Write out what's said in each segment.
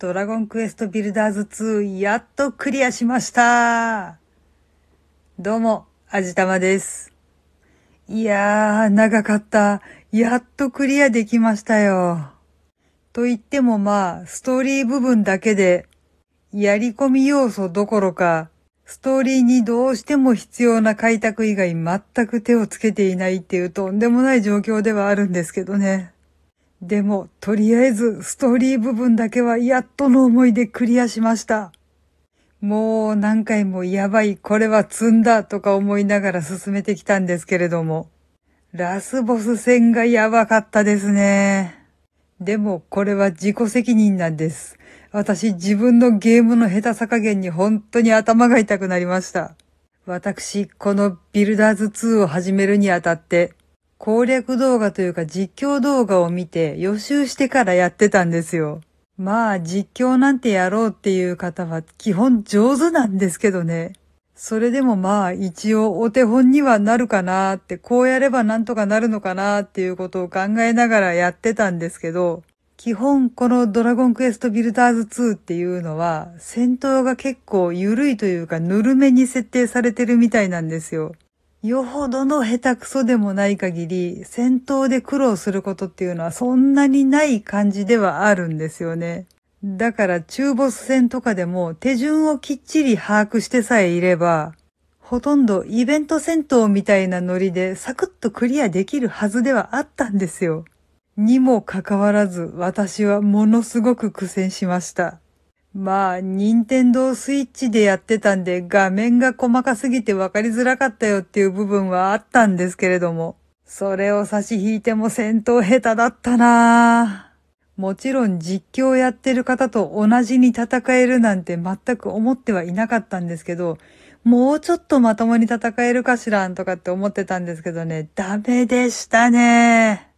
ドラゴンクエストビルダーズ2やっとクリアしましたどうも、あじたまです。いやー、長かった。やっとクリアできましたよ。と言ってもまあ、ストーリー部分だけで、やり込み要素どころか、ストーリーにどうしても必要な開拓以外全く手をつけていないっていうとんでもない状況ではあるんですけどね。でも、とりあえず、ストーリー部分だけはやっとの思いでクリアしました。もう何回もやばい、これは積んだとか思いながら進めてきたんですけれども、ラスボス戦がやばかったですね。でも、これは自己責任なんです。私、自分のゲームの下手さ加減に本当に頭が痛くなりました。私、このビルダーズ2を始めるにあたって、攻略動画というか実況動画を見て予習してからやってたんですよ。まあ実況なんてやろうっていう方は基本上手なんですけどね。それでもまあ一応お手本にはなるかなって、こうやればなんとかなるのかなっていうことを考えながらやってたんですけど、基本このドラゴンクエストビルダーズ2っていうのは戦闘が結構緩いというかぬるめに設定されてるみたいなんですよ。よほどの下手くそでもない限り、戦闘で苦労することっていうのはそんなにない感じではあるんですよね。だから中ボス戦とかでも手順をきっちり把握してさえいれば、ほとんどイベント戦闘みたいなノリでサクッとクリアできるはずではあったんですよ。にもかかわらず私はものすごく苦戦しました。まあ、任天堂スイッチでやってたんで画面が細かすぎて分かりづらかったよっていう部分はあったんですけれども、それを差し引いても戦闘下手だったなぁ。もちろん実況やってる方と同じに戦えるなんて全く思ってはいなかったんですけど、もうちょっとまともに戦えるかしらんとかって思ってたんですけどね、ダメでしたね。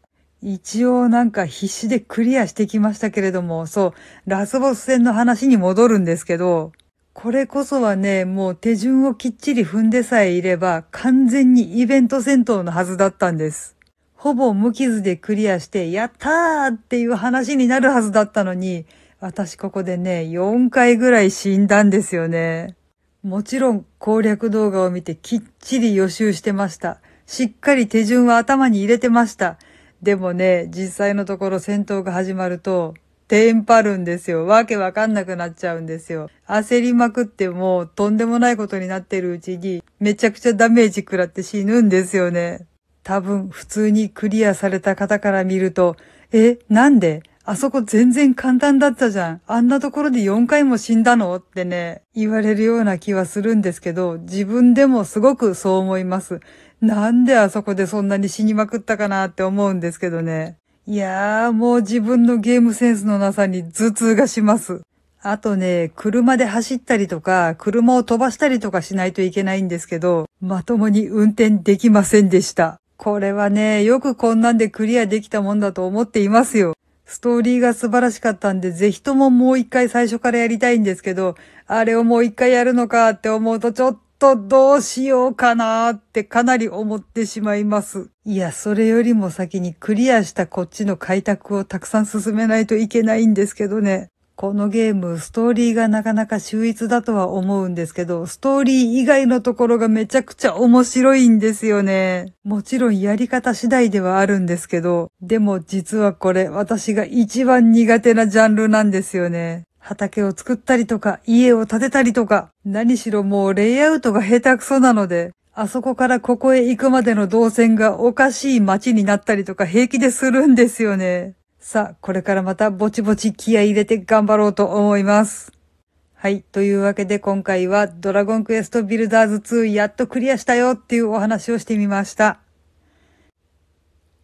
一応なんか必死でクリアしてきましたけれども、そう、ラスボス戦の話に戻るんですけど、これこそはね、もう手順をきっちり踏んでさえいれば、完全にイベント戦闘のはずだったんです。ほぼ無傷でクリアして、やったーっていう話になるはずだったのに、私ここでね、4回ぐらい死んだんですよね。もちろん攻略動画を見てきっちり予習してました。しっかり手順は頭に入れてました。でもね、実際のところ戦闘が始まると、テンパるんですよ。わけわかんなくなっちゃうんですよ。焦りまくってもとんでもないことになってるうちに、めちゃくちゃダメージ食らって死ぬんですよね。多分普通にクリアされた方から見ると、え、なんで？あそこ全然簡単だったじゃん。あんなところで4回も死んだの？ってね、言われるような気はするんですけど、自分でもすごくそう思います。なんであそこでそんなに死にまくったかなって思うんですけどね。いやーもう自分のゲームセンスのなさに頭痛がします。あとね、車で走ったりとか、車を飛ばしたりとかしないといけないんですけど、まともに運転できませんでした。これはね、よくこんなんでクリアできたもんだと思っていますよ。ストーリーが素晴らしかったんで、ぜひとももう一回最初からやりたいんですけど、あれをもう一回やるのかって思うとちょっとどうしようかなってかなり思ってしまいます。いや、それよりも先にクリアしたこっちの開拓をたくさん進めないといけないんですけどね。このゲーム、ストーリーがなかなか秀逸だとは思うんですけど、ストーリー以外のところがめちゃくちゃ面白いんですよね。もちろんやり方次第ではあるんですけど、でも実はこれ私が一番苦手なジャンルなんですよね。畑を作ったりとか、家を建てたりとか、何しろもうレイアウトが下手くそなので、あそこからここへ行くまでの動線がおかしい街になったりとか平気でするんですよね。さあ、これからまたぼちぼち気合入れて頑張ろうと思います。はい。というわけで今回はドラゴンクエストビルダーズ2やっとクリアしたよっていうお話をしてみました。